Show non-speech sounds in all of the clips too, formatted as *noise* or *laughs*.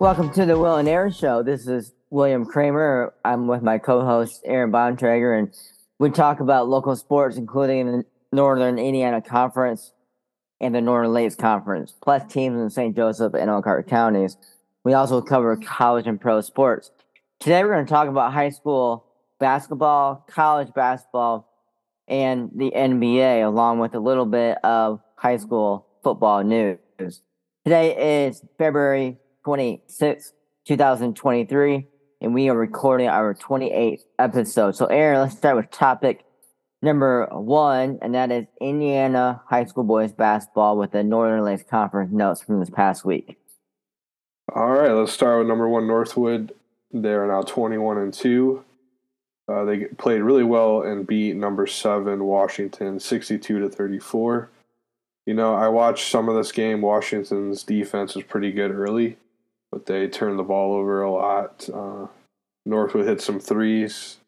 Welcome to the Will and Aaron Show. This is William Kramer. I'm with my co-host Aaron Bontrager, and we talk about local sports, including the Northern Indiana Conference and the Northern Lakes Conference, plus teams in St. Joseph and Elkhart counties. We also cover college and pro sports. Today, we're going to talk about high school basketball, college basketball, and the NBA, along with a little bit of high school football news. Today is February 26, 2023, and we are recording our 28th episode. So, Aaron, let's start with topic number one, and that is Indiana high school boys basketball with the Northern Lakes Conference notes from this past week. All right, let's start with number one Northwood. They're now 21 and 2. Uh, they played really well and beat number seven Washington 62 to 34. You know, I watched some of this game. Washington's defense was pretty good early, but they turned the ball over a lot. Uh, Northwood hit some threes,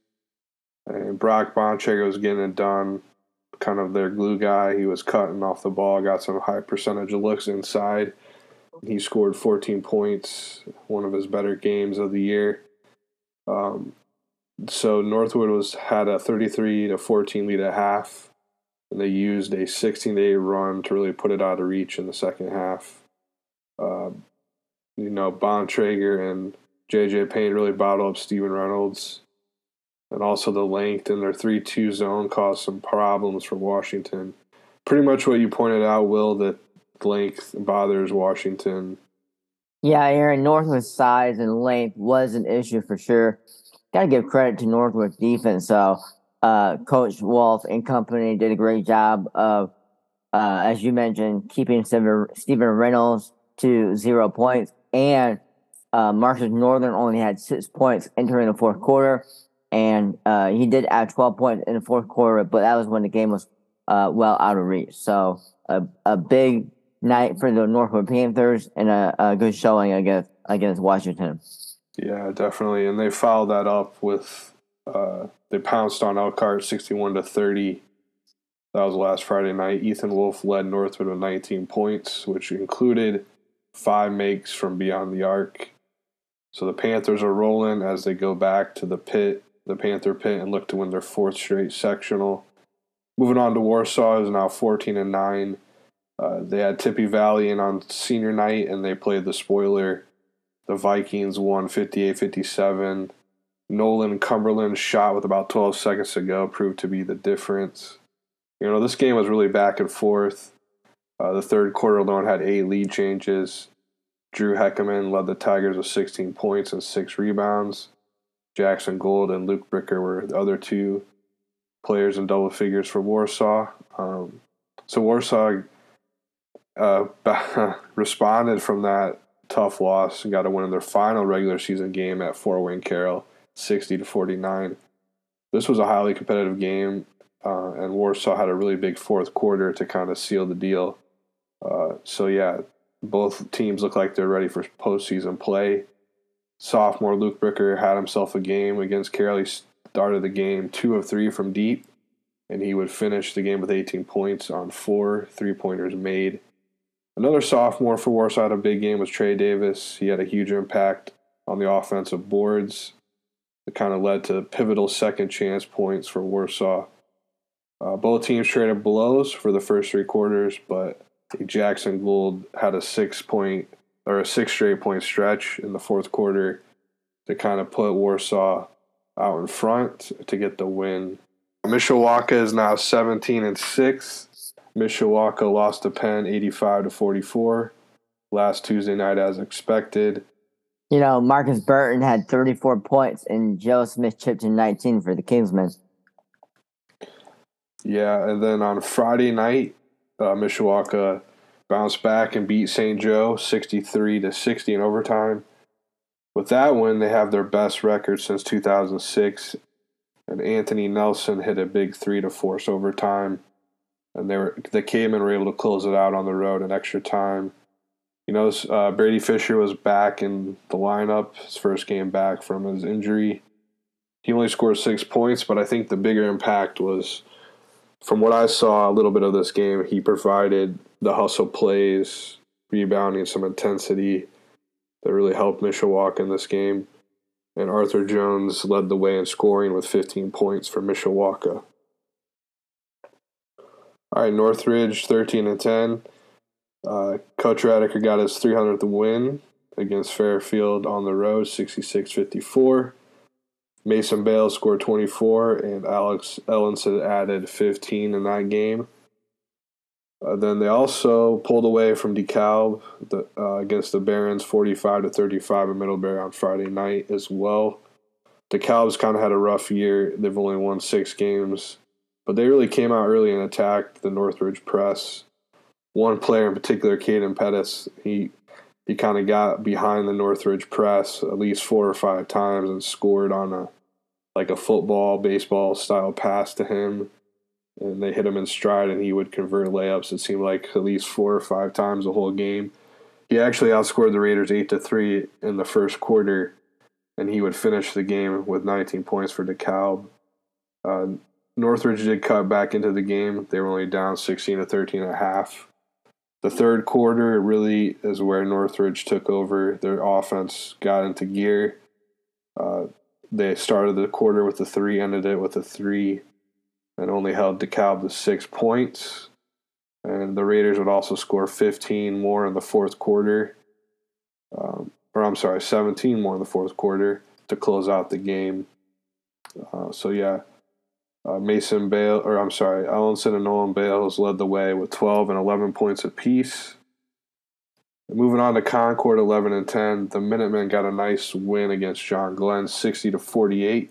and Brock Bontrager was getting it done. Kind of their glue guy. He was cutting off the ball, got some high percentage of looks inside. He scored 14 points, one of his better games of the year. Um, so Northwood was had a 33 to 14 lead at half, and they used a 16 to 8 run to really put it out of reach in the second half. Uh, you know, Bontrager and JJ Payne really bottled up Steven Reynolds, and also the length in their 3-2 zone caused some problems for Washington. Pretty much what you pointed out, Will, that length bothers Washington. Yeah, Aaron, Northwood's size and length was an issue for sure got to give credit to Northwood's defense. So, uh, Coach Wolf and company did a great job of, uh, as you mentioned, keeping Steven Reynolds to zero points. And uh, Marcus Northern only had six points entering the fourth quarter. And uh, he did add 12 points in the fourth quarter, but that was when the game was uh, well out of reach. So, a, a big night for the Northwood Panthers and a, a good showing against, against Washington. Yeah, definitely. And they followed that up with uh, they pounced on Elkhart sixty-one to thirty. That was last Friday night. Ethan Wolf led Northwood with 19 points, which included five makes from beyond the arc. So the Panthers are rolling as they go back to the pit, the Panther pit, and look to win their fourth straight sectional. Moving on to Warsaw is now 14 and 9. Uh, they had Tippy Valley in on senior night, and they played the spoiler the Vikings won 58 57. Nolan Cumberland shot with about 12 seconds to go proved to be the difference. You know, this game was really back and forth. Uh, the third quarter alone had eight lead changes. Drew Heckerman led the Tigers with 16 points and six rebounds. Jackson Gold and Luke Bricker were the other two players in double figures for Warsaw. Um, so Warsaw uh, *laughs* responded from that tough loss and got to win in their final regular season game at Fort Wayne Carroll, 60 to 49. This was a highly competitive game, uh, and Warsaw had a really big fourth quarter to kind of seal the deal. Uh, so yeah, both teams look like they're ready for postseason play. Sophomore Luke Bricker had himself a game against Carroll. He started the game two of three from deep, and he would finish the game with 18 points on four three pointers made. Another sophomore for Warsaw had a big game was Trey Davis. He had a huge impact on the offensive boards. It kind of led to pivotal second chance points for Warsaw. Uh, both teams traded blows for the first three quarters, but Jackson Gould had a six point or a six straight point stretch in the fourth quarter to kind of put Warsaw out in front to get the win. Mishawaka is now 17 and 6 Mishawaka lost to Penn 85 to 44 last Tuesday night as expected. You know, Marcus Burton had 34 points and Joe Smith chipped in 19 for the Kingsmen. Yeah, and then on Friday night, uh, Mishawaka bounced back and beat St. Joe 63 to 60 in overtime. With that win, they have their best record since 2006, and Anthony Nelson hit a big three to force overtime and they were came and were able to close it out on the road in extra time. You know, uh, Brady Fisher was back in the lineup, his first game back from his injury. He only scored six points, but I think the bigger impact was, from what I saw a little bit of this game, he provided the hustle plays, rebounding, some intensity. that really helped Mishawaka in this game. And Arthur Jones led the way in scoring with 15 points for Mishawaka. All right, Northridge 13 and 10. Uh, Coach Radiker got his 300th win against Fairfield on the road, 66 54. Mason Bale scored 24, and Alex Ellenson added 15 in that game. Uh, then they also pulled away from DeKalb the, uh, against the Barons 45 to 35 in Middlebury on Friday night as well. DeKalb's kind of had a rough year. They've only won six games, but they really came out early and attacked the Northridge press. One player in particular, Caden Pettis, he he kind of got behind the Northridge press at least four or five times and scored on a like a football, baseball style pass to him. And they hit him in stride and he would convert layups. It seemed like at least four or five times the whole game. He actually outscored the Raiders eight to three in the first quarter, and he would finish the game with 19 points for DeKalb. Uh, Northridge did cut back into the game. They were only down 16 to 13 and a half the third quarter really is where Northridge took over. Their offense got into gear. Uh, they started the quarter with a three, ended it with a three, and only held DeKalb to six points. And the Raiders would also score 15 more in the fourth quarter. Um, or I'm sorry, 17 more in the fourth quarter to close out the game. Uh, so, yeah, uh, Mason Bale, or I'm sorry, Ellenson and Nolan Bales led the way with 12 and 11 points apiece. Moving on to Concord, 11 and 10. The Minutemen got a nice win against John Glenn, 60 to 48,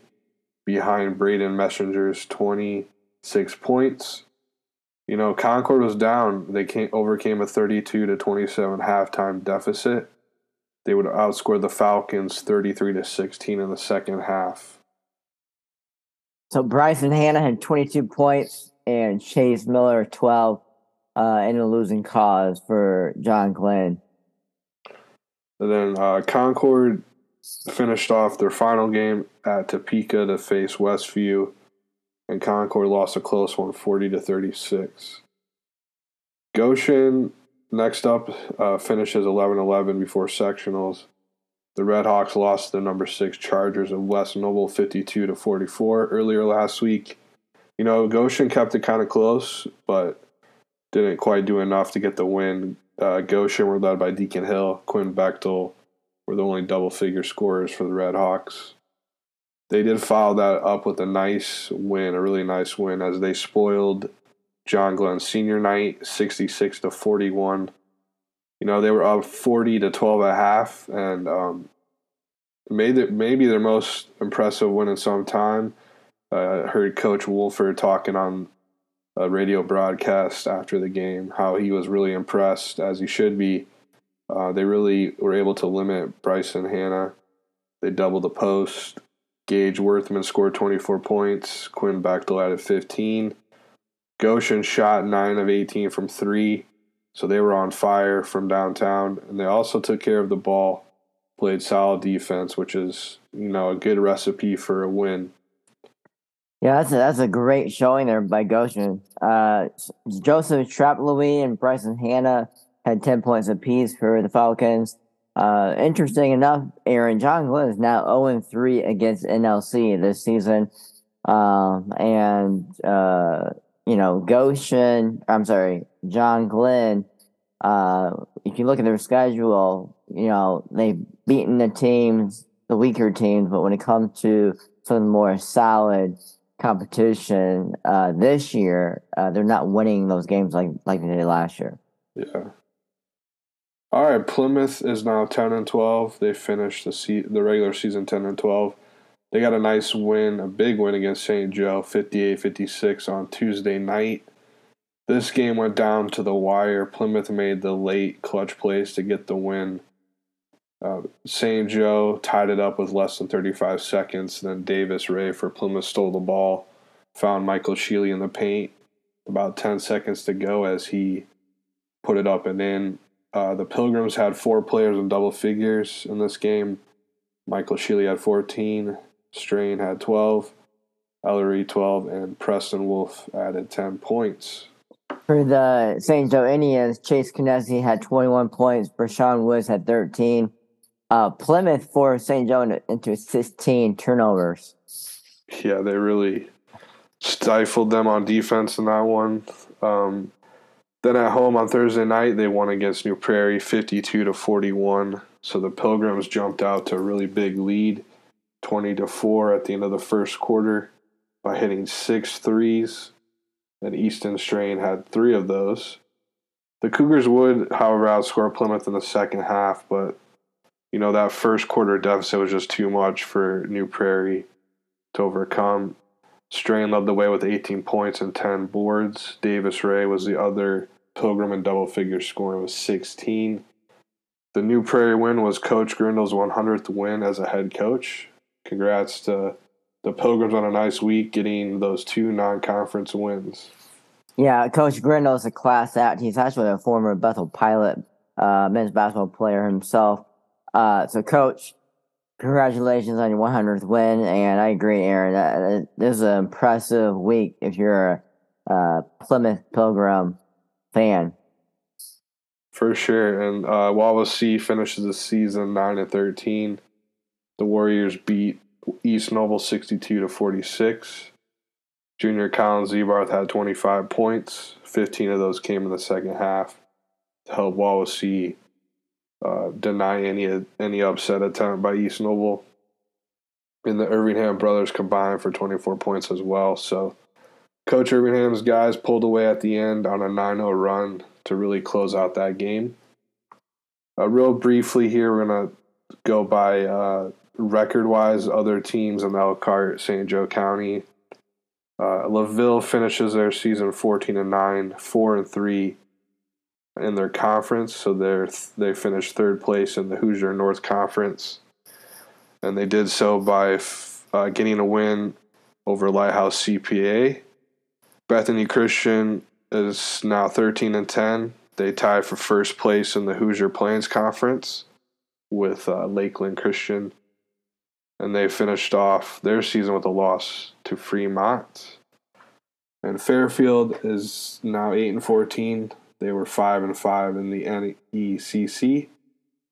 behind Braden Messenger's 26 points. You know, Concord was down. They came, overcame a 32 to 27 halftime deficit. They would outscore the Falcons 33 to 16 in the second half. So Bryson Hanna had 22 points and Chase Miller 12 uh, in a losing cause for John Glenn. And then uh, Concord finished off their final game at Topeka to face Westview, and Concord lost a close one, 40 to 36. Goshen next up uh, finishes 11-11 before sectionals. The Red Hawks lost the number six Chargers of West Noble 52 to 44 earlier last week. You know, Goshen kept it kind of close, but didn't quite do enough to get the win. Uh, Goshen were led by Deacon Hill, Quinn Bechtel were the only double figure scorers for the Red Hawks. They did follow that up with a nice win, a really nice win, as they spoiled John Glenn senior night 66 to 41 you know, they were up 40 to 12 and a half and um, made it maybe their most impressive win in some time. Uh, I heard Coach Wolford talking on a radio broadcast after the game how he was really impressed, as he should be. Uh, they really were able to limit Bryson Hanna. They doubled the post. Gage Worthman scored 24 points. Quinn Bechtel added 15. Goshen shot 9 of 18 from 3. So they were on fire from downtown, and they also took care of the ball, played solid defense, which is you know a good recipe for a win. Yeah, that's a, that's a great showing there by Goshen. Uh, Joseph Trapp Louis and Bryson Hanna had 10 points apiece for the Falcons. Uh, interesting enough, Aaron John Glenn is now 0 3 against NLC this season. Um, and uh, you know, Goshen, I'm sorry, John Glenn, uh, if you look at their schedule, you know, they've beaten the teams, the weaker teams, but when it comes to some of the more solid competition uh, this year, uh, they're not winning those games like, like they did last year. Yeah. All right, Plymouth is now 10 and 12. They finished the se- the regular season 10 and 12. They got a nice win, a big win against St. Joe, 58 56 on Tuesday night. This game went down to the wire. Plymouth made the late clutch plays to get the win. Uh, St. Joe tied it up with less than 35 seconds. Then Davis Ray for Plymouth stole the ball, found Michael Sheely in the paint. About 10 seconds to go as he put it up and in. Uh, the Pilgrims had four players in double figures in this game. Michael Sheely had 14, Strain had 12, Ellery 12, and Preston Wolf added 10 points. For the St. Joe Indians, Chase Knessy had 21 points. Brashawn Woods had 13. Uh, Plymouth forced St. Joe into 16 turnovers. Yeah, they really stifled them on defense in that one. Um, then at home on Thursday night, they won against New Prairie 52 to 41. So the Pilgrims jumped out to a really big lead, 20 to 4 at the end of the first quarter by hitting six threes. And Easton Strain had three of those. The Cougars would, however, outscore Plymouth in the second half, but you know that first quarter deficit was just too much for New Prairie to overcome. Strain led the way with 18 points and 10 boards. Davis Ray was the other Pilgrim in double figure scoring with 16. The New Prairie win was Coach Grindle's 100th win as a head coach. Congrats to the Pilgrims on a nice week getting those two non conference wins. Yeah, Coach Grindle is a class act. He's actually a former Bethel Pilot uh, men's basketball player himself. Uh, so, Coach, congratulations on your 100th win. And I agree, Aaron. This is an impressive week if you're a Plymouth Pilgrim fan. For sure. And uh, Wawasee finishes the season 9 and 13. The Warriors beat East Noble 62 to 46. Junior Colin Zebarth had 25 points. 15 of those came in the second half to help Wawasee uh, deny any any upset attempt by East Noble. And the Irvingham brothers combined for 24 points as well. So Coach Irvingham's guys pulled away at the end on a 9 0 run to really close out that game. Uh, real briefly here, we're going to go by uh, record wise other teams in Elkhart, St. Joe County. Uh, LaVille finishes their season 14 and 9, 4 and 3 in their conference, so they're they finished third place in the Hoosier North Conference, and they did so by uh, getting a win over Lighthouse CPA. Bethany Christian is now 13 and 10. They tie for first place in the Hoosier Plains Conference with uh, Lakeland Christian, and they finished off their season with a loss to Fremont. And Fairfield is now 8 and 14. They were five and five in the NECC,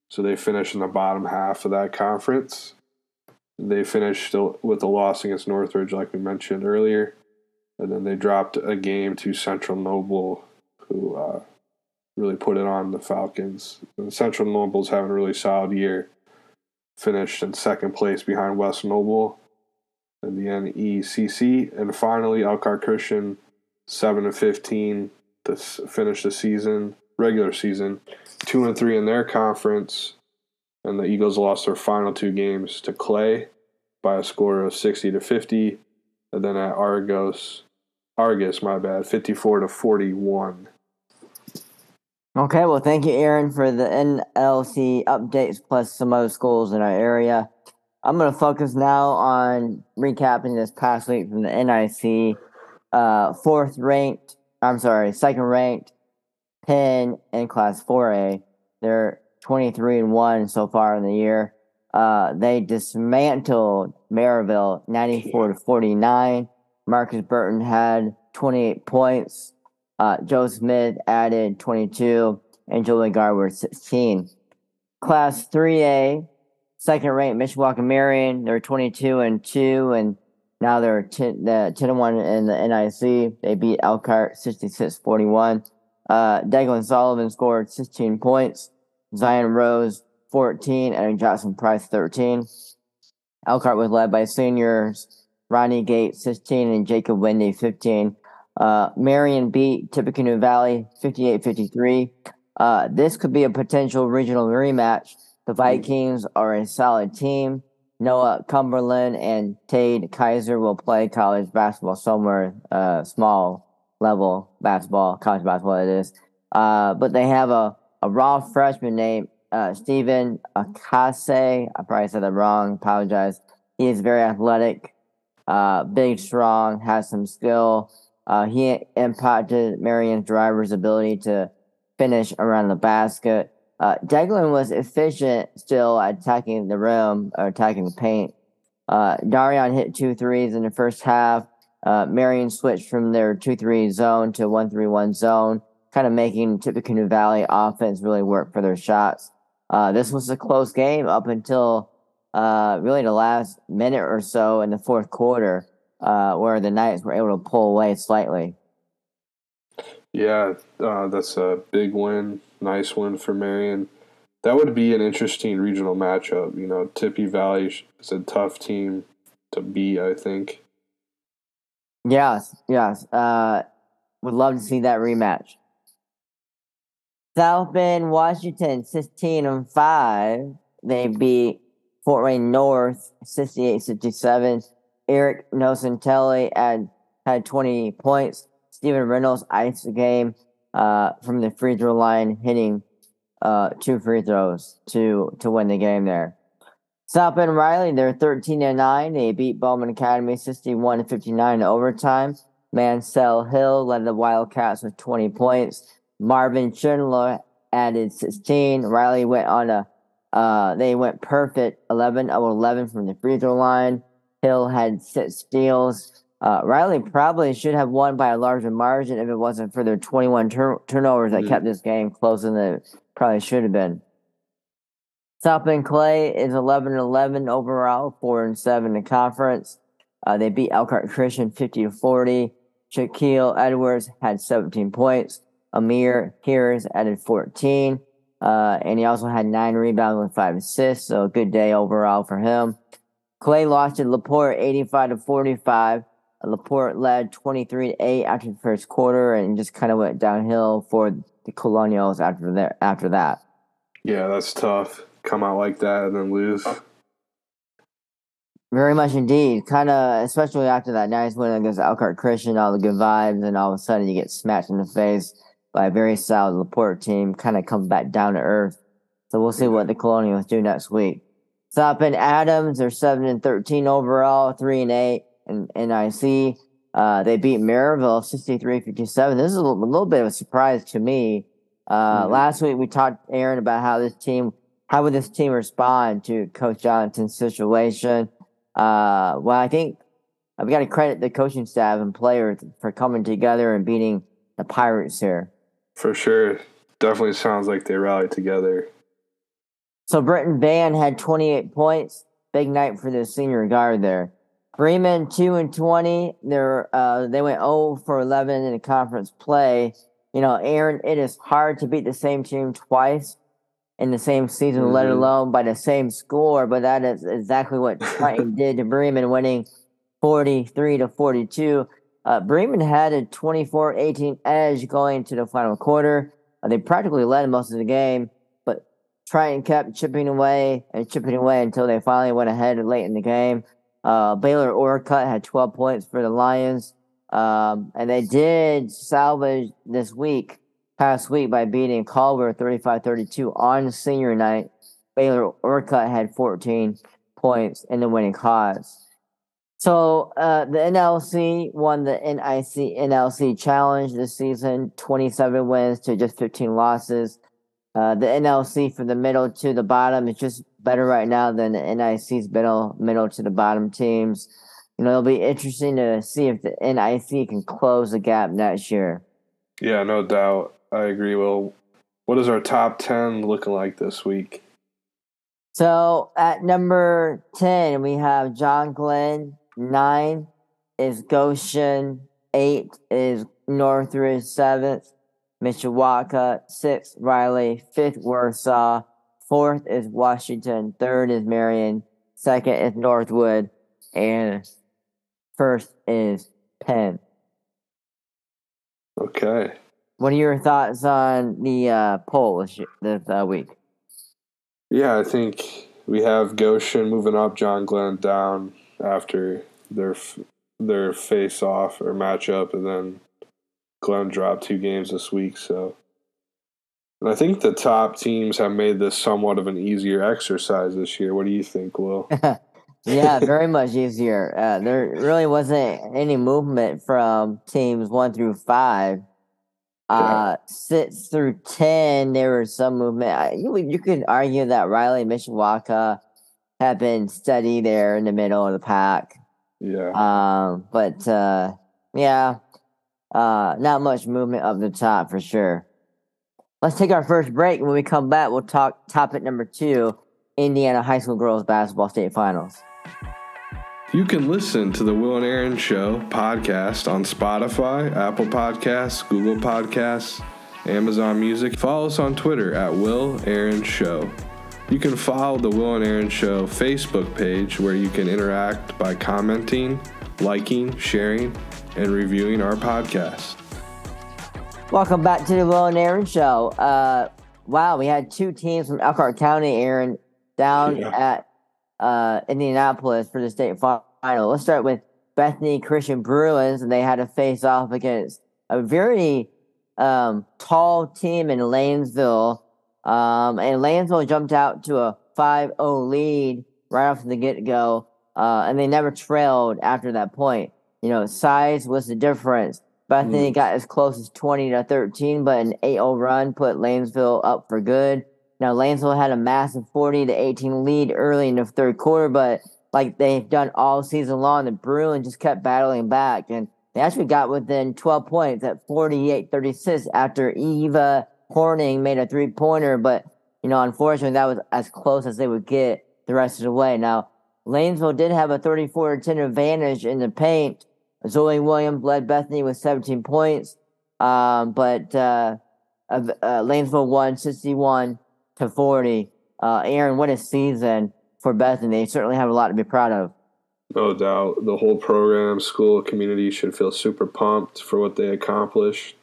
so they finished in the bottom half of that conference. They finished with a loss against Northridge, like we mentioned earlier, and then they dropped a game to Central Noble, who uh, really put it on the Falcons. And Central Noble's having a really solid year. Finished in second place behind West Noble in the NECC, and finally Elkhart Christian, seven and fifteen to finish the season, regular season, two and three in their conference, and the Eagles lost their final two games to Clay by a score of sixty to fifty, and then at Argos, Argus, my bad, fifty-four to forty-one. Okay, well, thank you, Aaron, for the NLC updates plus some other schools in our area. I'm going to focus now on recapping this past week from the NIC. Uh, fourth ranked I'm sorry, second ranked Penn in Class 4A. They're 23 and 1 so far in the year. Uh, they dismantled Maryville 94 to 49. Marcus Burton had 28 points. Uh, Joe Smith added 22, and Julie Garwood 16. Class 3A, second ranked Mishawaka Marian. They're 22 and 2, and now they're 10, the 10 1 in the NIC. They beat Elkhart 66 41. Uh, Deglin Sullivan scored 16 points. Zion Rose 14 and Jackson Price 13. Elkhart was led by seniors Ronnie Gates 16 and Jacob Wendy 15. Uh, Marian beat Tippecanoe Valley 58 53. Uh, this could be a potential regional rematch. The Vikings are a solid team. Noah Cumberland and Tade Kaiser will play college basketball somewhere, uh, small level basketball, college basketball it is. Uh, but they have a, a raw freshman named uh, Stephen Akase. I probably said that wrong. Apologize. He is very athletic, uh, big, strong, has some skill. Uh, he impacted Marian's driver's ability to finish around the basket. Uh, Deglin was efficient still at attacking the rim or attacking the paint. Uh, Darion hit two threes in the first half. Uh, Marian switched from their 2 3 zone to 1 3 1 zone, kind of making Tippecanoe Valley offense really work for their shots. Uh, this was a close game up until uh, really the last minute or so in the fourth quarter, uh, where the Knights were able to pull away slightly. Yeah, uh, that's a big win. Nice win for Marian. That would be an interesting regional matchup. You know, Tippy Valley is a tough team to beat, I think. Yes, yes. Uh, would love to see that rematch. South Bend, Washington, 16 and 5. They beat Fort Wayne North, 68 67. Eric Nocentelli had, had 20 points. Stephen Reynolds iced the game uh, from the free throw line, hitting uh, two free throws to, to win the game there. South Bend Riley, they're 13 and 9. They beat Bowman Academy 61 to 59 in overtime. Mansell Hill led the Wildcats with 20 points. Marvin Schindler added 16. Riley went on a uh, they went perfect 11 of 11 from the free throw line. Hill had six steals. Uh, Riley probably should have won by a larger margin if it wasn't for their 21 tur- turnovers that mm-hmm. kept this game closer than it probably should have been. South Bend Clay is 11 and 11 overall, 4 and 7 in conference. Uh, they beat Elkhart Christian 50 to 40. Shaquille Edwards had 17 points. Amir Harris added 14. Uh, and he also had nine rebounds with five assists. So a good day overall for him. Clay lost to Laporte 85 to 45. Laporte led 23 to 8 after the first quarter and just kind of went downhill for the Colonials after that. After that. Yeah, that's tough. Come out like that and then lose. Very much indeed. Kind of, especially after that nice win against Elkhart Christian, all the good vibes, and all of a sudden you get smacked in the face by a very solid Laporte team, kind of comes back down to earth. So we'll see what the Colonials do next week. Bend Adams, they're seven and thirteen overall, three and eight in NIC. Uh, they beat Maryville 63-57. This is a little, a little, bit of a surprise to me. Uh, mm-hmm. Last week we talked Aaron about how this team, how would this team respond to Coach Jonathan's situation. Uh, well, I think we got to credit the coaching staff and players for coming together and beating the Pirates here. For sure. Definitely sounds like they rallied together. So Britton Van had 28 points. Big night for the senior guard there. Bremen 2 and 20. They're, uh, they went 0 for 11 in conference play. You know, Aaron, it is hard to beat the same team twice in the same season, mm-hmm. let alone by the same score. But that is exactly what *laughs* Triton did to Bremen, winning 43 to 42. Uh, Bremen had a 24 18 edge going to the final quarter. Uh, they practically led most of the game, but Triton kept chipping away and chipping away until they finally went ahead late in the game. Uh, Baylor Orcutt had 12 points for the Lions. Um, and they did salvage this week, past week, by beating Culver 35 32 on senior night. Baylor Orcutt had 14 points in the winning cause. So uh, the NLC won the NIC NLC Challenge this season, 27 wins to just 15 losses. Uh, the NLC from the middle to the bottom is just better right now than the NIC's middle middle to the bottom teams. You know, it'll be interesting to see if the NIC can close the gap next year. Yeah, no doubt. I agree. Well, what is our top 10 looking like this week? So at number 10, we have John Glenn, Nine is Goshen. Eight is Northridge. Seventh, Mishawaka. Sixth, Riley. Fifth, Warsaw. Fourth is Washington. Third is Marian. Second is Northwood. And first is Penn. Okay. What are your thoughts on the uh, poll this, this uh, week? Yeah, I think we have Goshen moving up, John Glenn down after their their face off or matchup, and then Glenn dropped two games this week. So, and I think the top teams have made this somewhat of an easier exercise this year. What do you think, Will? *laughs* yeah, very much easier. Uh, there really wasn't any movement from teams one through five. Uh, yeah. six through ten, there was some movement. You you could argue that Riley Mishawaka have been steady there in the middle of the pack. Yeah. Um, but uh, yeah, uh, not much movement up the top for sure. Let's take our first break. When we come back, we'll talk topic number two Indiana High School Girls Basketball State Finals. You can listen to the Will and Aaron Show podcast on Spotify, Apple Podcasts, Google Podcasts, Amazon Music. Follow us on Twitter at Will Aaron Show. You can follow the Will and Aaron Show Facebook page where you can interact by commenting, liking, sharing, and reviewing our podcast. Welcome back to the Will and Aaron Show. Uh, wow, we had two teams from Elkhart County, Aaron, down yeah. at uh, Indianapolis for the state final. Let's start with Bethany Christian Bruins, and they had to face off against a very um, tall team in Lanesville. Um, and Lanesville jumped out to a 5 0 lead right off the get go, uh, and they never trailed after that point. You know, size was the difference. Bethany mm. got as close as 20 to 13, but an 8 0 run put Lanesville up for good. Now, Lanesville had a massive 40 to 18 lead early in the third quarter, but like they've done all season long, the Bruins just kept battling back. And they actually got within 12 points at 48 36 after Eva Horning made a three pointer. But, you know, unfortunately, that was as close as they would get the rest of the way. Now, Lanesville did have a 34 10 advantage in the paint. Zoe Williams led Bethany with 17 points. Um, but uh, uh, Lanesville won 61 to 40. Uh, Aaron, what a season for Bethany. They certainly have a lot to be proud of. No doubt. The whole program, school, community should feel super pumped for what they accomplished.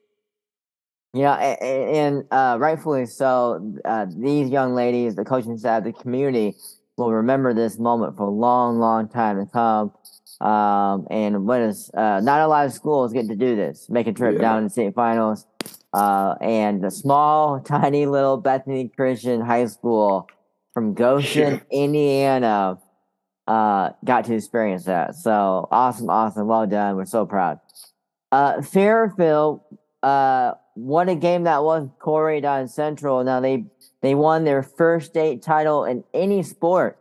Yeah, and, and uh, rightfully so. Uh, these young ladies, the coaching staff, the community will remember this moment for a long, long time to come. Um, and what is uh, not a lot of schools get to do this, make a trip yeah. down to state finals. Uh, and the small, *laughs* tiny little Bethany Christian High School from Goshen, yeah. Indiana, uh, got to experience that. So awesome, awesome, well done. We're so proud. Uh, Fairfield, uh, what a game that was. Corydon Central. Now they they won their first state title in any sport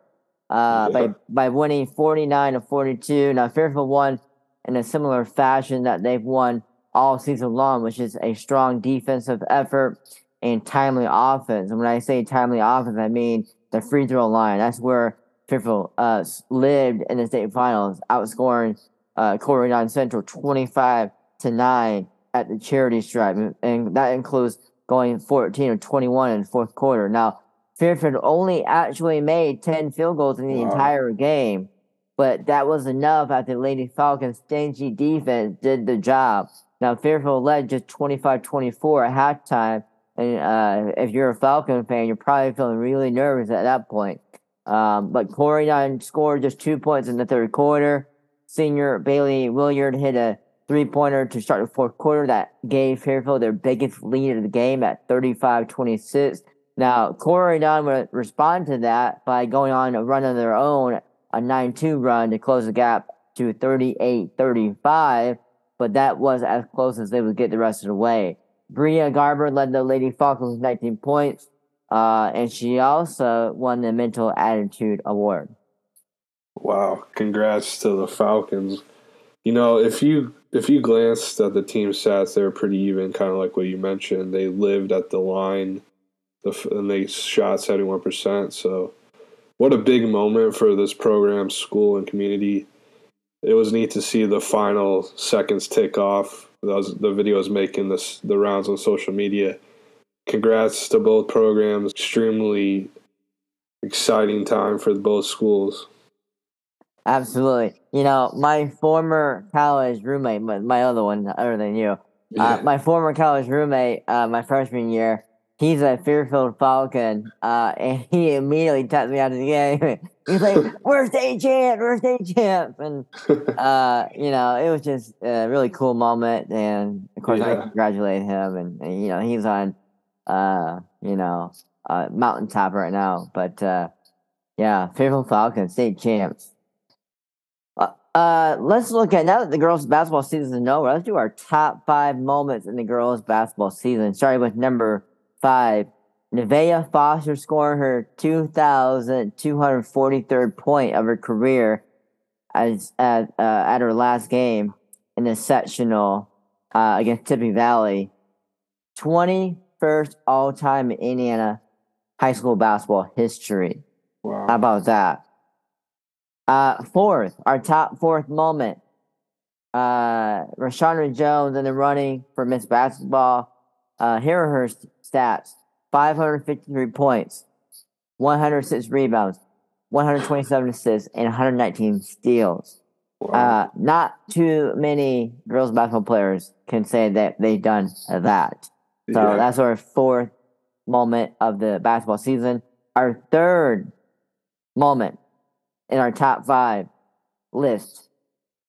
uh, by by winning 49 to 42. Now Fairfield won in a similar fashion that they've won all season long, which is a strong defensive effort and timely offense. And when I say timely offense, I mean the free throw line. That's where Fairfield uh, lived in the state finals, outscoring uh, Central 25 to 9 at the charity stripe. And that includes going 14 or 21 in the fourth quarter. Now, Fairfield only actually made 10 field goals in the wow. entire game, but that was enough after the Lady Falcons' stingy defense did the job. Now, Fairfield led just 25 24 at halftime. And uh, if you're a Falcon fan, you're probably feeling really nervous at that point. Um, but Corydon scored just two points in the third quarter. Senior Bailey Williard hit a three pointer to start the fourth quarter that gave Fairfield their biggest lead of the game at 35 26. Now, Corydon would respond to that by going on a run of their own, a 9 2 run to close the gap to 38 35, but that was as close as they would get the rest of the way. Bria Garber led the Lady Falcons with 19 points, uh, and she also won the Mental Attitude Award. Wow! Congrats to the Falcons. You know, if you if you glanced at the team stats, they were pretty even, kind of like what you mentioned. They lived at the line the, and they shot 71%. So, what a big moment for this program, school, and community. It was neat to see the final seconds tick off. Was, the video was making this, the rounds on social media. Congrats to both programs. Extremely exciting time for both schools. Absolutely. You know, my former college roommate, my other one, other than you, uh, yeah. uh, my former college roommate, uh, my freshman year, he's a Fairfield Falcon, uh, and he immediately texted me out of the game. *laughs* He's like, "We're state champ, we're state champ," and uh, you know, it was just a really cool moment. And of course, yeah. I congratulate him, and, and, you know, he's on, uh, you know, uh, mountaintop right now. But uh, yeah, Fairfield falcon, state champs. Uh, uh, let's look at now that the girls' basketball season is over. Let's do our top five moments in the girls' basketball season. Starting with number five. Nevaeh Foster scored her 2,243rd point of her career as at, uh, at her last game in the sectional uh, against Tippy Valley. 21st all time in Indiana high school basketball history. Wow. How about that? Uh, fourth, our top fourth moment. Uh, Rashondra Jones in the running for Miss Basketball. Uh, here are her stats 553 points, 106 rebounds, 127 assists, and 119 steals. Uh, not too many girls basketball players can say that they've done that. So Yeah. that's our fourth moment of the basketball season. Our third moment in our top five list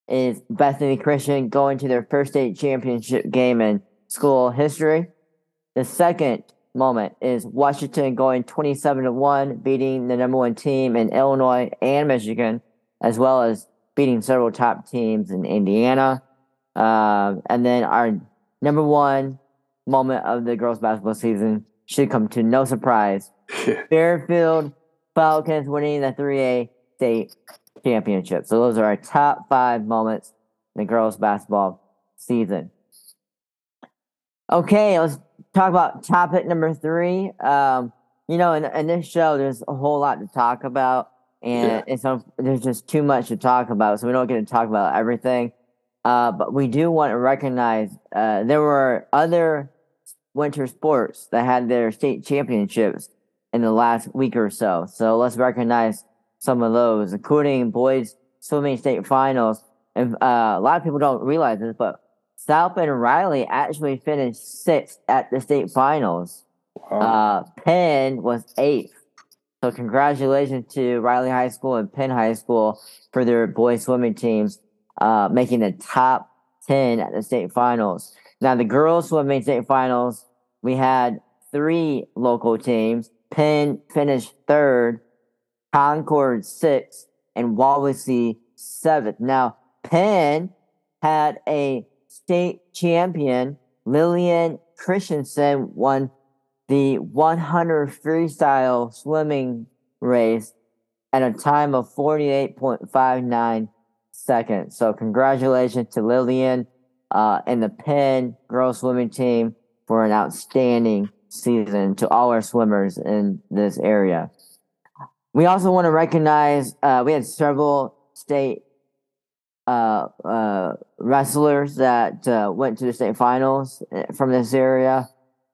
is Bethany Christian going to their first state championship game in school history. The second moment is Washington going 27 to 1, beating the number one team in Illinois and Michigan, as well as beating several top teams in Indiana. Um, and then our number one moment of the girls basketball season should come to no surprise. *laughs* Fairfield Falcons winning the 3A state championship. So those are our top five moments in the girls basketball season. Okay, let's talk about topic number three. Um, you know, in, in this show, there's a whole lot to talk about, and Yeah. it's un- there's just too much to talk about, so we don't get to talk about everything. Uh, but we do want to recognize uh, there were other winter sports that had their state championships in the last week or so. So let's recognize some of those, including boys swimming state finals. And uh, a lot of people don't realize this, but South Bend Riley actually finished sixth at the state finals. wow. Uh, Penn was eighth. So congratulations to Riley High School and Penn High School for their boys swimming teams uh, making the top 10 at the state finals. Now, the girls swimming state finals, we had three local teams. Penn finished third, Concord sixth, and Wawasee seventh. Now, Penn had a state champion, Lillian Christensen, won the 100 freestyle swimming race at a time of 48.59 seconds. So, congratulations to Lillian uh, and the Penn girls swimming team for an outstanding season to all our swimmers in this area. We also want to recognize uh, we had several state uh, uh, wrestlers that uh, went to the state finals uh, from this area.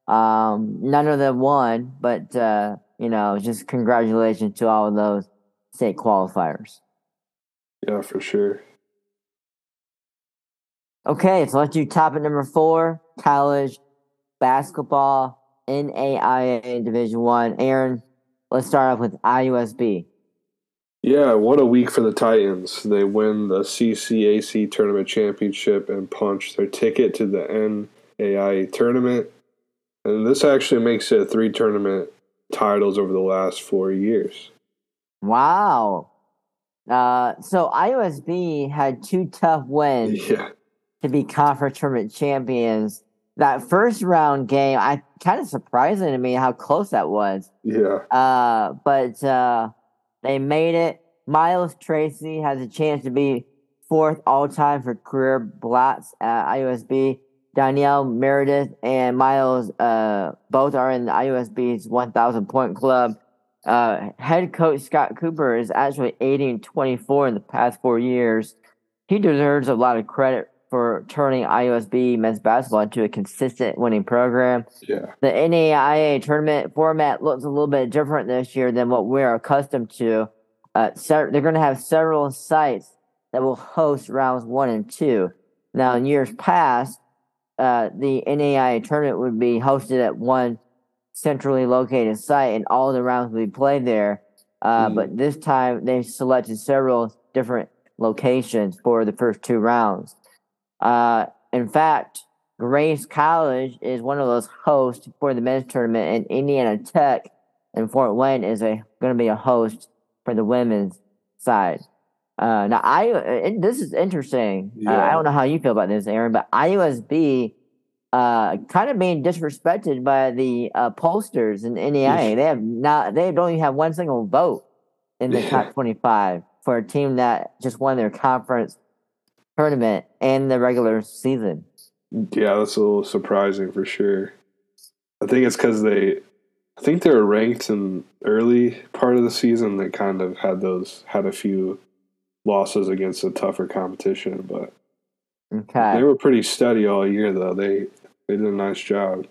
Um, none of them won, but uh, you know, just congratulations to all of those state qualifiers. yeah, for sure. Okay, so let's do topic number four: college basketball NAIA Division One. Aaron, let's start off with IUSB. Yeah, what a week for the Titans. They win the CCAC tournament championship and punch their ticket to the NAI tournament. And this actually makes it three tournament titles over the last four years. Wow. Uh, so IUSB had two tough wins *laughs* Yeah, to be conference tournament champions. That first round game, I kind of surprising to me how close that was. yeah, Uh, but uh, they made it. Miles Tracy has a chance to be fourth all time for career blocks at IUSB. Danielle Meredith and Miles uh, both are in the IUSB's 1,000 point club. Uh, head coach Scott Cooper is actually 80 and 24 in the past four years. He deserves a lot of credit for turning IUSB men's basketball into a consistent winning program yeah, the NAIA tournament format looks a little bit different this year than what we're accustomed to. Uh, they're going to have several sites that will host rounds one and two. Now, in years past, uh, the NAIA tournament would be hosted at one centrally located site, and all the rounds would be played there. Uh, Mhm. But this time, they selected several different locations for the first two rounds. Uh, in fact, Grace College is one of those hosts for the men's tournament, and Indiana Tech and Fort Wayne is a going to be a host for the women's side. Uh, now, I it, this is interesting. Uh, I don't know how you feel about this, Aaron, but IUSB uh, kind of being disrespected by the uh, pollsters in NAIA. they have not. They don't even have one single vote in the *laughs* top twenty-five for a team that just won their conference tournament and the regular season. yeah. That's a little surprising for sure. I think it's because they, I think they were ranked in early part of the season. They kind of had those had a few losses against a tougher competition, but Okay. they were pretty steady all year. Though they they did a nice job.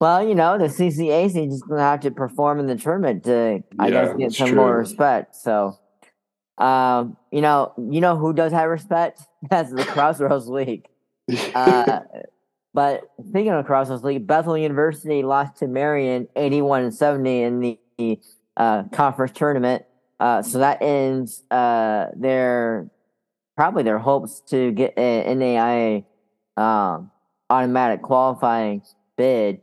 Well, you know, the CCAC just gonna have to perform in the tournament to, I Yeah, guess, get some more respect. So, um, you know, you know who does have respect? *laughs* That's the Crossroads League. Uh, *laughs* but thinking of Crossroads League, Bethel University lost to Marian 81 and 70 in the uh, conference tournament. Uh, so that ends uh, their probably their hopes to get an NAIA um, automatic qualifying bid.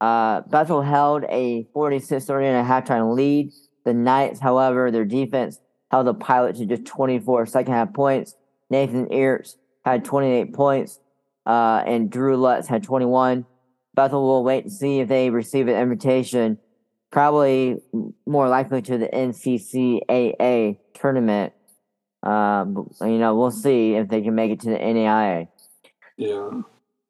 Uh, Bethel held a 46 30 and a halftime lead. The Knights, however, their defense held the Pilots to just 24 second half points. Nathan Earts had 28 points, uh, and Drew Lutz had 21. Bethel will wait to see if they receive an invitation, probably more likely to the NCCAA tournament. Um, you know, we'll see if they can make it to the NAIA. yeah.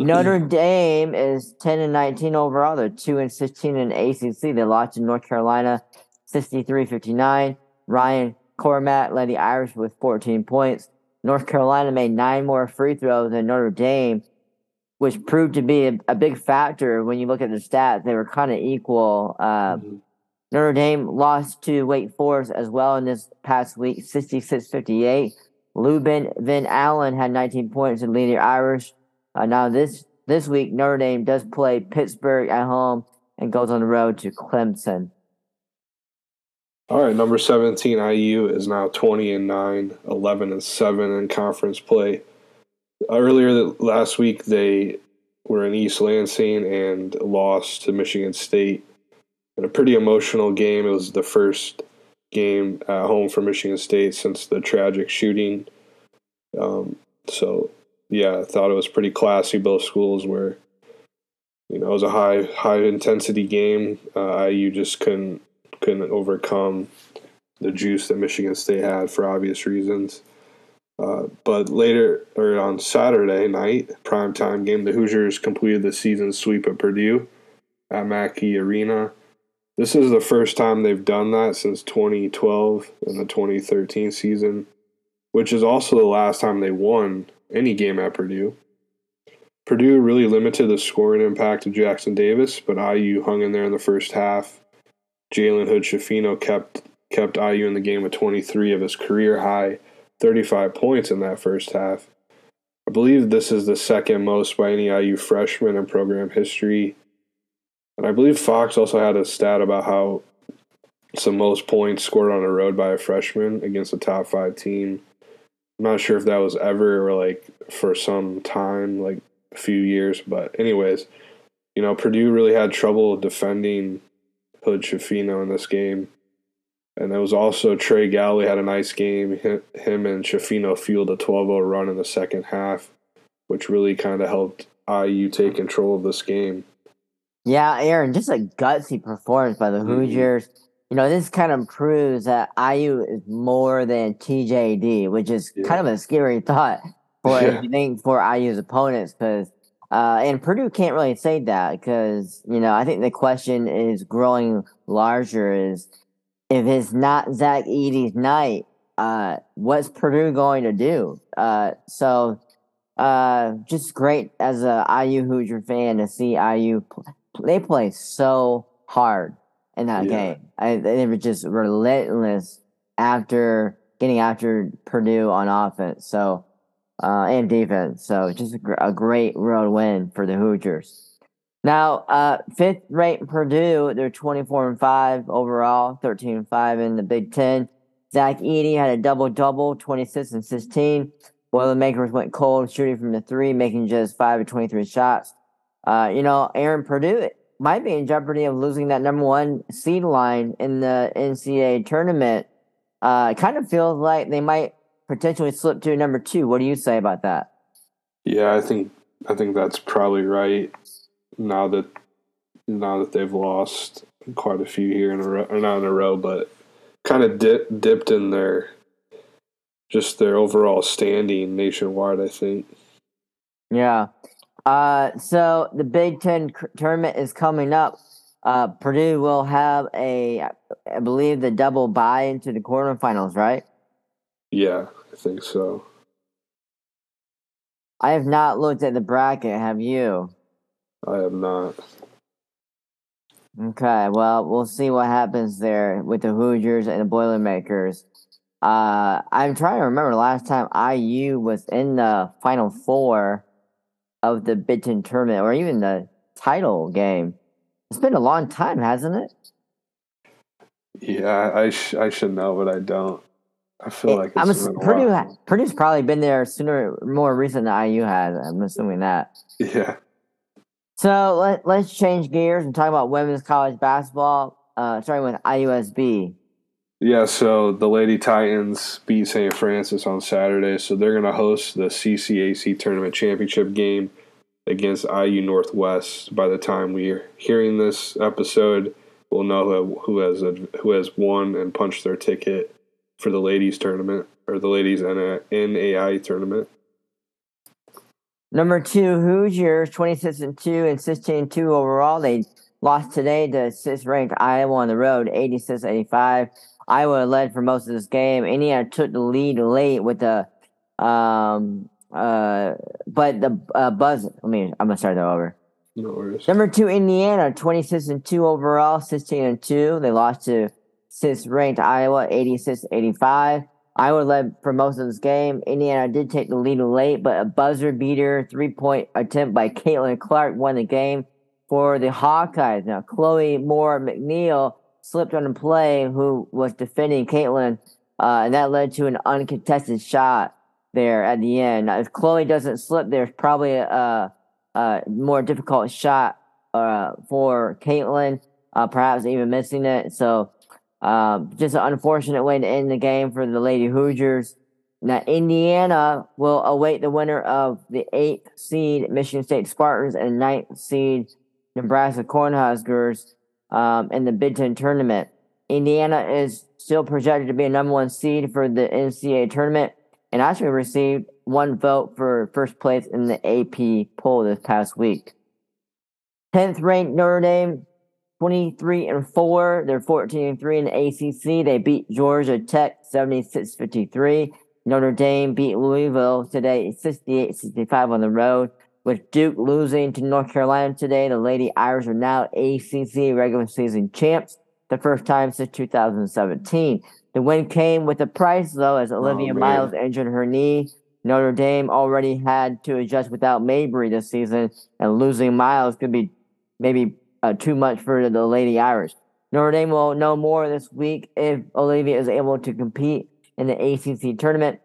Notre *clears throat* Dame is 10 and 19 overall. They're 2 and 16 in ACC. They lost to North Carolina 63 59. Ryan Cormac led the Irish with 14 points. North Carolina made nine more free throws than Notre Dame, which proved to be a, a big factor when you look at the stats. They were kind of equal. Uh, Mhm. Notre Dame lost to Wake Forest as well in this past week, 66 58. Lubin Ven-Allen had 19 points and lead the Irish. Uh, now, this, this week, Notre Dame does play Pittsburgh at home and goes on the road to Clemson. All right, number 17 IU is now 20 and 9, 11 and 7 in conference play. Earlier last week they were in East Lansing and lost to Michigan State in a pretty emotional game. It was the first game at home for Michigan State since the tragic shooting. Um, so yeah, I thought it was pretty classy. Both schools were, you know, it was a high high intensity game. Uh, IU just couldn't couldn't overcome the juice that Michigan State had for obvious reasons. Uh, but later, or on Saturday night, primetime game, the Hoosiers completed the season sweep at Purdue at Mackey Arena. This is the first time they've done that since 2012 and the 2013 season, which is also the last time they won any game at Purdue. Purdue really limited the scoring impact of Jackson Davis, but IU hung in there in the first half. Jalen Hood Schifino kept kept IU in the game with 23 of his career high 35 points in that first half. I believe this is the second most by any IU freshman in program history. And I believe Fox also had a stat about how the most points scored on the road by a freshman against a top five team. I'm not sure if that was ever or like for some time, like a few years, but anyways, you know, Purdue really had trouble defending Hood Schifino in this game. And there was also Trey Galloway had a nice game. Him and Schifino fueled a 12 0 run in the second half, which really kind of helped IU take control of this game. Yeah, Aaron, just a gutsy performance by the Mhm. Hoosiers. You know, this kind of proves that IU is more than TJD, which is Yeah. kind of a scary thought for *laughs* Yeah. think for IU's opponents, because uh, and Purdue can't really say that because you know I think the question is growing larger is if it's not Zach Edey's night, uh, what's Purdue going to do? Uh, so uh, just great as a IU Hoosier fan to see IU. Pl- they play so hard in that Yeah. game. I, they were just relentless after getting after Purdue on offense. So uh, and defense. So just a, gr- a great road win for the Hoosiers. Now, uh, fifth rate Purdue, they're 24 and 5 overall, 13 and 5 in the Big Ten. Zach Edey had a double double, 26 and 16. Boilermakers went cold, shooting from the three, making just 5 of 23 shots. Uh, you know, Aaron Purdue might be in jeopardy of losing that number one seed line in the NCAA tournament. Uh, it kind of feels like they might potentially slip to number two. What do you say about that? Yeah, I think I think that's probably right. Now that now that they've lost quite a few here in a row, or not in a row, but kind of dip, dipped in their just their overall standing nationwide. I think. Yeah. Uh, so the Big Ten tournament is coming up. Uh, Purdue will have a, I believe, the double bye into the quarterfinals, right? Yeah, I think so. I have not looked at the bracket. Have you? I have not. Okay, well, we'll see what happens there with the Hoosiers and the Boilermakers. Uh, I'm trying to remember last time IU was in the Final Four of the Big Ten tournament, or even the title game. It's been a long time, hasn't it? Yeah, I sh- I should know, but I don't. I feel like I'm it's ass- been a Purdue. while. Purdue's probably been there sooner, more recent than IU has. I'm assuming that. Yeah. So let let's change gears and talk about women's college basketball. Uh, starting with IUSB. Yeah, so the Lady Titans beat St. Francis on Saturday, so they're going to host the CCAC Tournament Championship game against IU Northwest. By the time we're hearing this episode, we'll know who has who has won and punched their ticket for the ladies tournament or the ladies NA NAI tournament. Number two, Hoosiers, 26 and 2 and 16 and 2 overall. They lost today to sixth ranked Iowa on the road, 86 85. Iowa led for most of this game. Indiana took the lead late with the, um, uh, but the uh, buzz. Let me, I'm going to start that over. No worries. Number two, Indiana, 26 and 2 overall, 16 and 2. They lost to sixth ranked Iowa, 86 85. Iowa led for most of this game. Indiana did take the lead late, but a buzzer beater three point attempt by Caitlin Clark won the game for the Hawkeyes. Now, Chloe Moore McNeil slipped on a play, who was defending Caitlin, uh, and that led to an uncontested shot there at the end. Now, if Chloe doesn't slip, there's probably a, a more difficult shot uh, for Caitlin, uh, perhaps even missing it. So, um, just an unfortunate way to end the game for the Lady Hoosiers. Now, Indiana will await the winner of the eighth seed Michigan State Spartans and ninth seed Nebraska Cornhuskers um, in the Big Ten tournament. Indiana is still projected to be a number one seed for the NCAA tournament and actually received one vote for first place in the AP poll this past week. 10th ranked Notre Dame 23 and 4. They're 14 and 3 in the ACC. They beat Georgia Tech 76 53. Notre Dame beat Louisville today 68 65 on the road. With Duke losing to North Carolina today, the Lady Irish are now ACC regular season champs, the first time since 2017. The win came with a price, though, as oh, Olivia man. Miles injured her knee. Notre Dame already had to adjust without Mabrey this season, and losing Miles could be maybe uh, too much for the Lady Irish. Notre Dame will know more this week if Olivia is able to compete in the ACC tournament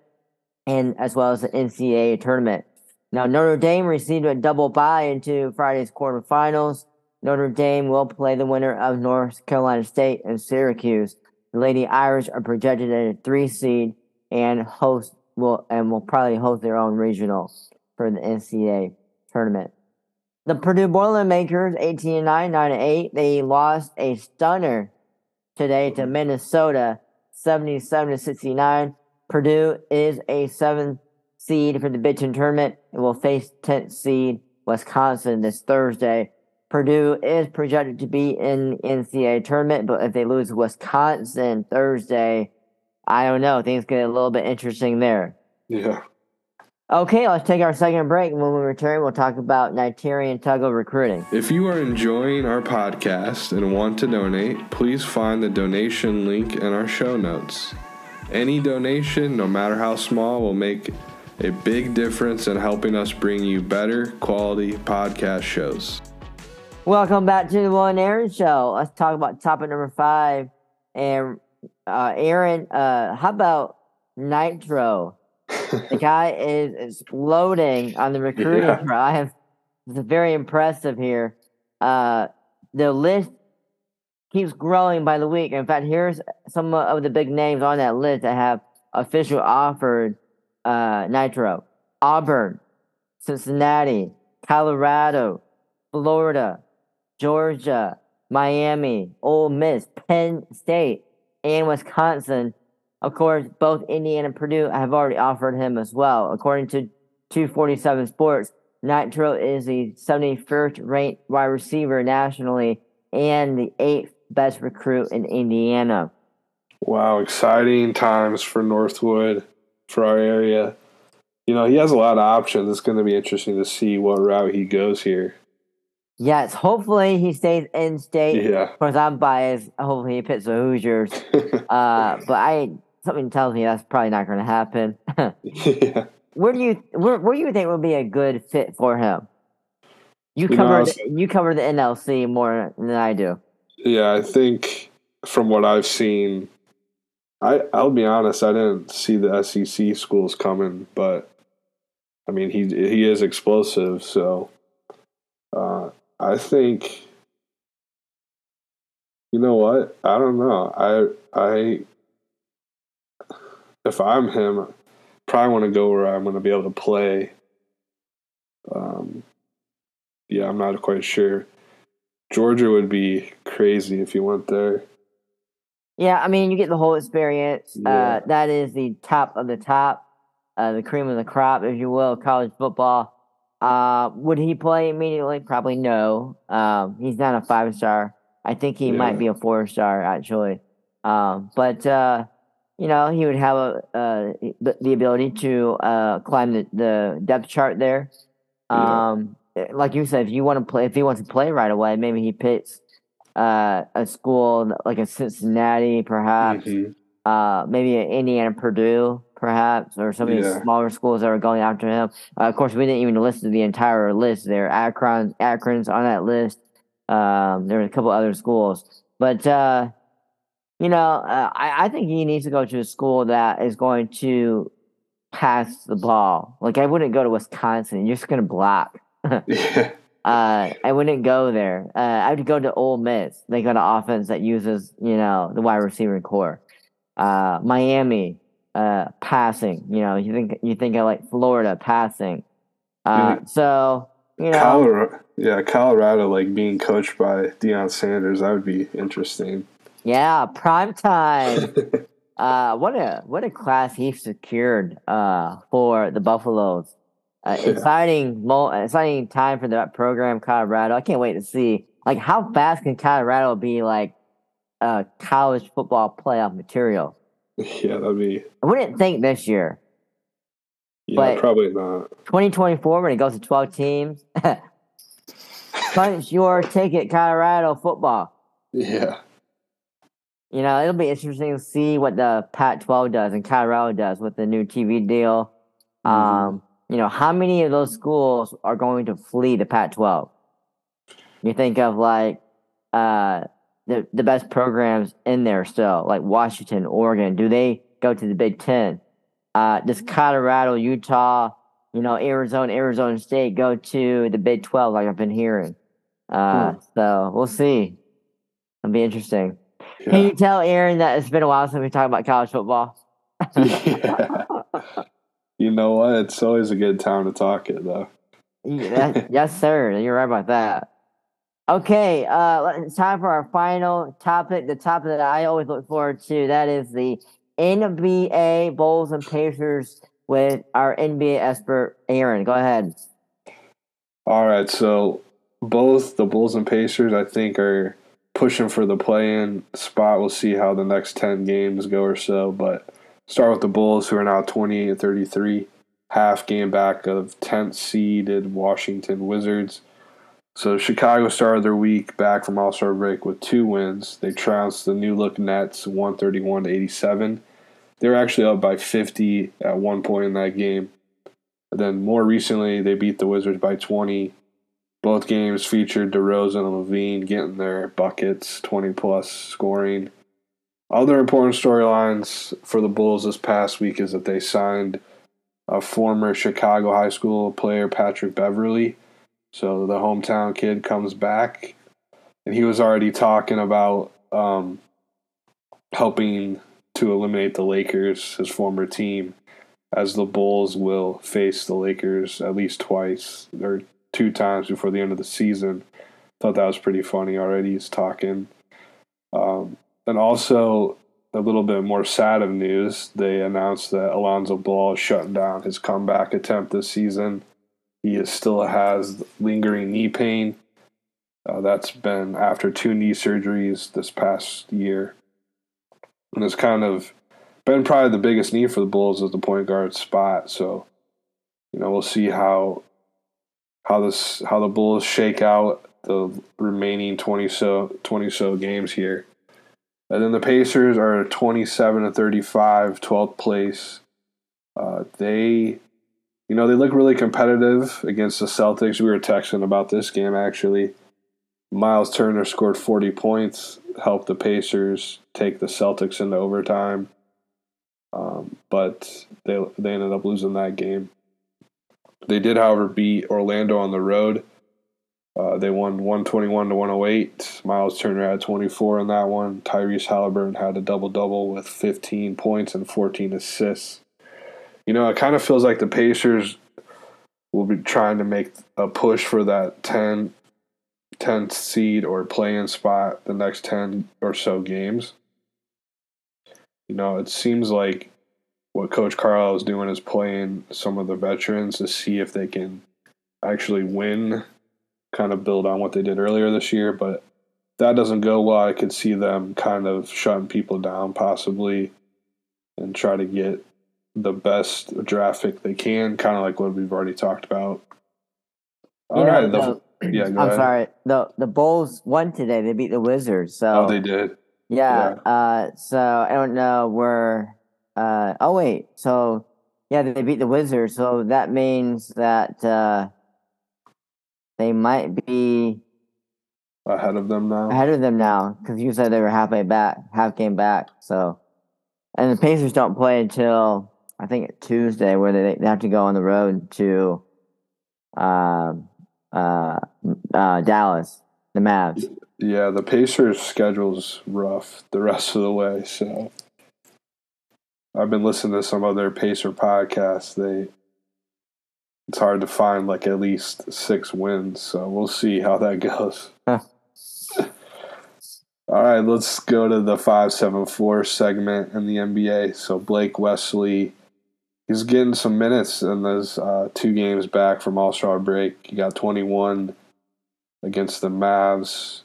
and as well as the NCAA tournament. Now, Notre Dame received a double bye into Friday's quarterfinals. Notre Dame will play the winner of North Carolina State and Syracuse. The Lady Irish are projected at a three seed and host will and will probably host their own regional for the NCAA tournament. The Purdue Boilermakers, 18 and 9, 9 8, they lost a stunner today to Minnesota, 77 to 69. Purdue is a seventh seed for the Big Ten tournament and will face 10th seed Wisconsin this Thursday. Purdue is projected to be in the NCAA tournament, but if they lose Wisconsin Thursday, I don't know. Things get a little bit interesting there. Yeah. Okay, let's take our second break. and When we return, we'll talk about Nitro Tuggle recruiting. If you are enjoying our podcast and want to donate, please find the donation link in our show notes. Any donation, no matter how small, will make a big difference in helping us bring you better quality podcast shows. Welcome back to the One Aaron Show. Let's talk about topic number five. And uh, Aaron, uh, how about Nitro? The guy is exploding on the recruiting Yeah. drive. It's very impressive here. Uh, the list keeps growing by the week. In fact, here's some of the big names on that list that have official offered uh, Nitro: Auburn, Cincinnati, Colorado, Florida, Georgia, Miami, Ole Miss, Penn State, and Wisconsin. Of course, both Indiana and Purdue have already offered him as well. According to 247 Sports, Nitro is the 71st ranked wide receiver nationally and the eighth best recruit in Indiana. Wow, exciting times for Northwood, for our area. You know, he has a lot of options. It's going to be interesting to see what route he goes here. Yes, hopefully he stays in state. Yeah. Of course, I'm biased. Hopefully he picks the Hoosiers. *laughs* uh, but I something tells me that's probably not going to happen. *laughs* yeah. Where do you where where do you think would be a good fit for him? You You know, cover was- the, you cover the NLC more than I do. Yeah, I think from what I've seen, I I'll be honest, I didn't see the SEC schools coming, but I mean he he is explosive, so uh, I think you know what I don't know I I if I'm him, probably want to go where I'm going to be able to play. Um, yeah, I'm not quite sure. Georgia would be crazy if you went there. Yeah, I mean you get the whole experience. Yeah. Uh, that is the top of the top, uh, the cream of the crop, if you will, college football. Uh, would he play immediately? Probably no. Um, he's not a five star. I think he Yeah. might be a four star actually. Um, but uh, you know he would have a, uh, the, ability to uh, climb the, the depth chart there. Yeah. Um, like you said, if you want to play, if he wants to play right away, maybe he picks uh, a school like a Cincinnati, perhaps Mhm. uh, maybe an Indiana, Purdue, perhaps, or some of these Yeah. smaller schools that are going after him. Uh, of course, we didn't even list the entire list there. Akron, Akron's on that list. Um, there were a couple other schools, but uh, you know, uh, I, I think he needs to go to a school that is going to pass the ball. Like I wouldn't go to Wisconsin; you're just going to block. Yeah. *laughs* *laughs* Uh, I wouldn't go there. Uh, I would go to Ole Miss. They got an offense that uses, you know, the wide receiver core. Uh, Miami, uh, passing. You know, you think you think of like Florida passing. Uh, so you know, Colorado, yeah, Colorado, like being coached by Deion Sanders, that would be interesting. Yeah, prime time. *laughs* Uh, what a what a class he secured uh, for the Buffaloes. Uh, Yeah. *laughs* exciting, mo- exciting time for that program, Colorado. I can't wait to see like how fast can Colorado be like uh, college football playoff material. yeah, that'd be. I wouldn't think this year, Yeah, But- probably not. 2024, when it goes to 12 teams. *laughs* Punch your ticket, Colorado football. Yeah, You know, it'll be interesting to see what the Pac 12 does and Colorado does with the new TV deal. Mhm. Um, you know, how many of those schools are going to flee the Pac 12? You think of like uh, the, the best programs in there still, like Washington, Oregon. Do they go to the Big Ten? Uh, does Colorado, Utah, you know, Arizona, Arizona State go to the Big 12 like I've been hearing? Uh, So we'll see. It'll be interesting. Can you tell Aaron that it's been a while since we talked about college football? yeah. *laughs* You know what? It's always a good time to talk it, though. Yeah, *laughs* yes, sir. You're right about that. Okay, uh, it's time for our final topic. The topic that I always look forward to. That is the NBA Bulls and Pacers with our NBA expert Aaron. Go ahead. All right, so both the Bulls and Pacers, I think, are pushing for the play-in spot. We'll see how the next ten games go or so, but start with the Bulls, who are now twenty-eight and thirty-three, half game back of tenth seeded Washington Wizards. So Chicago started their week back from All Star break with two wins. They trounced the New Look Nets one thirty-one to eighty-seven. They were actually up by fifty at one point in that game. Then more recently, they beat the Wizards by 20. Both games featured DeRozan and LaVine getting their buckets, 20 plus scoring. Other important storylines for the Bulls this past week is that they signed a former Chicago high school player, Patrick Beverley. So the hometown kid comes back, and he was already talking about um, helping to eliminate the Lakers, his former team as the Bulls will face the Lakers at least twice or two times before the end of the season. Thought that was pretty funny already. He's talking. Um, and also, a little bit more sad of news they announced that Alonzo Ball is shutting down his comeback attempt this season. He still has lingering knee pain. Uh, that's been after two knee surgeries this past year. And it's kind of been probably the biggest need for the Bulls as the point guard spot. So, you know, we'll see how how this how the Bulls shake out the remaining twenty so twenty so games here. And then the Pacers are 27 to 35, 12th place. Uh, they, you know, they look really competitive against the Celtics. We were texting about this game actually. Miles Turner scored 40 points, helped the Pacers take the Celtics into overtime. Um, but they they ended up losing that game. They did, however, beat Orlando on the road. Uh, they won 121 to 108. Miles Turner had 24 in that one. Tyrese Haliburton had a double double with 15 points and 14 assists. You know, it kind of feels like the Pacers will be trying to make a push for that 10, 10th seed or play-in spot the next 10 or so games. You know, it seems like what Coach Carlisle is doing is playing some of the veterans to see if they can actually win, kind of build on what they did earlier this year. But that doesn't go well. I could see them kind of shutting people down possibly and try to get the best draft pick they can, kind of like what we've already talked about. All you right, know, the, *clears throat* yeah. I'm ahead. sorry. the The Bulls won today. They beat the Wizards. So oh, they did. Yeah. yeah. Uh, so I don't know where. Uh, oh wait. So yeah, they beat the Wizards. So that means that uh, they might be ahead of them now. Ahead of them now, because you said they were halfway back, half game back. So, and the Pacers don't play until I think Tuesday, where they, they have to go on the road to uh, uh, uh, Dallas, the Mavs. Yeah, the Pacers' schedule's rough the rest of the way. So I've been listening to some other Pacer podcasts. They it's hard to find like at least six wins. So we'll see how that *laughs* goes. All right, let's go to the five seven four segment in the NBA. So Blake Wesley he's getting some minutes in those uh, two games back from All Star break. He got 21 against the Mavs.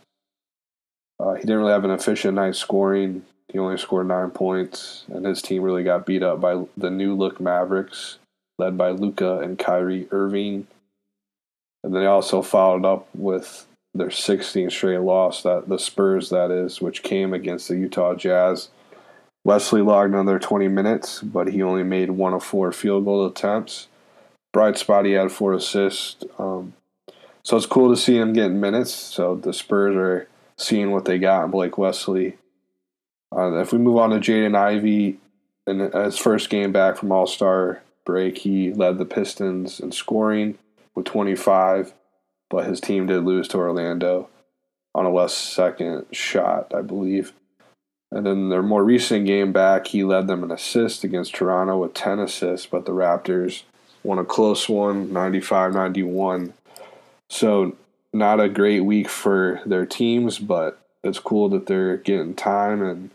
Uh, he didn't really have an efficient night scoring. He only scored nine points, and his team really got beat up by the new look Mavericks, led by Luka and Kyrie Irving. And they also followed up with their 16th straight loss, that the Spurs, that is, which came against the Utah Jazz. Wesley logged another 20 minutes, but he only made one of four field goal attempts. Bright spot, he had four assists. Um, so it's cool to see him getting minutes. So the Spurs are seeing what they got in Blake Wesley. Uh, if we move on to Jaden Ivey, in his first game back from All Star break, he led the Pistons in scoring with 25, but his team did lose to Orlando on a less second shot, I believe. And then their more recent game back, he led them in assists against Toronto with 10 assists, but the Raptors won a close one, 95 91. So, not a great week for their teams, but it's cool that they're getting time. And,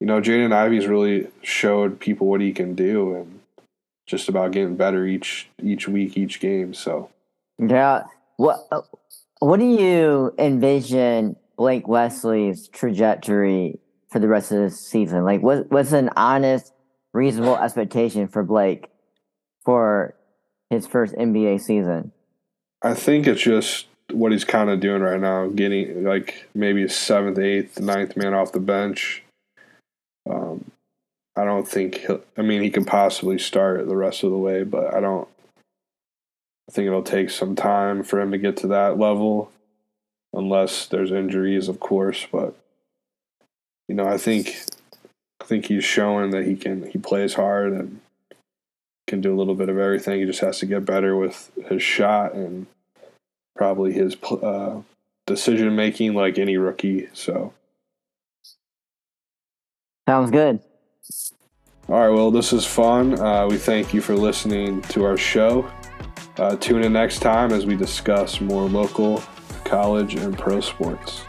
you know, Jaden Ivey's really showed people what he can do and just about getting better each each week, each game. So, yeah. What, what do you envision Blake Wesley's trajectory for the rest of the season? Like, what, what's an honest, reasonable expectation for Blake for his first NBA season? I think it's just what he's kind of doing right now, getting like maybe a seventh, eighth, ninth man off the bench. Um, I don't think he'll, I mean, he can possibly start the rest of the way, but I don't, I think it'll take some time for him to get to that level, unless there's injuries, of course. But you know, I think I think he's showing that he can he plays hard and can do a little bit of everything. He just has to get better with his shot and probably his uh, decision making, like any rookie. So sounds good. All right, well, this is fun. Uh, we thank you for listening to our show. Uh, tune in next time as we discuss more local, college, and pro sports.